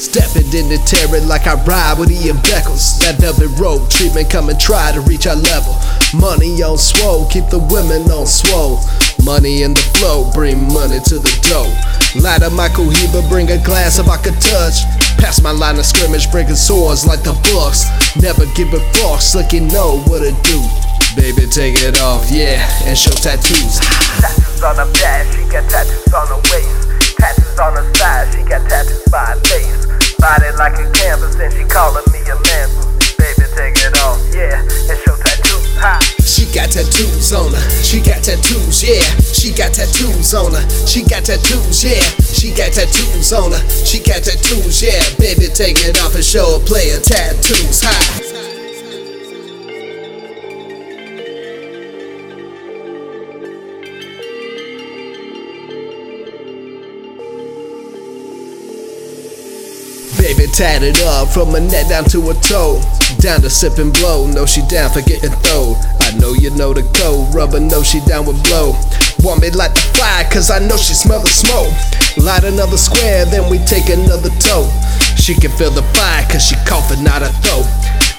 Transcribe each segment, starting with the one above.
Stepping in the terror like I ride with Ian Beckles. That velvet rope treatment come and try to reach our level. Money on swole, keep the women on swole. Money in the flow, bring money to the dough. Light of Michael Heber, bring a glass if I could touch. Pass my line of scrimmage, breaking swords like the Bucks. Never give a fuck, slick you know what to do. Baby, take it off, yeah, and show tattoos. Tattoos on her back, she got tattoos on her got tattoos on her. She got tattoos, yeah. She got tattoos on her. She got tattoos, yeah. She got tattoos on her. She got tattoos, yeah. Baby, take it off and show a player tattoos. High. Baby tatted up from her neck down to her toe. Down to sip and blow, know she down for getting throwed. I know you know the code, rubber know she down with blow. Want me like the fly, cause I know she smell the smoke. Light another square, then we take another toe. She can feel the fire, cause she coughing out her throat.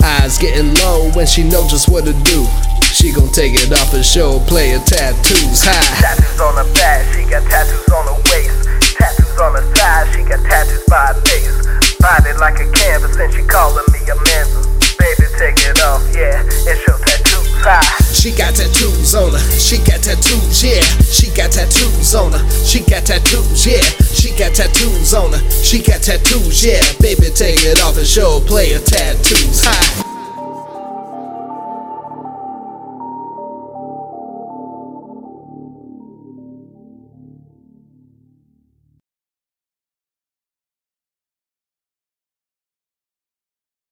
Eyes getting low when she know just what to do. She gon' take it off and show player tattoos high. Tattoos on her back, she got tattoos like a canvas, and she calling me a man. Baby, take it off, yeah, and show tattoos high. She got tattoos on her. She got tattoos, yeah. She got tattoos on her. She got tattoos, yeah. She got tattoos on her. She got tattoos, yeah. Baby, take it off and show player tattoos. High.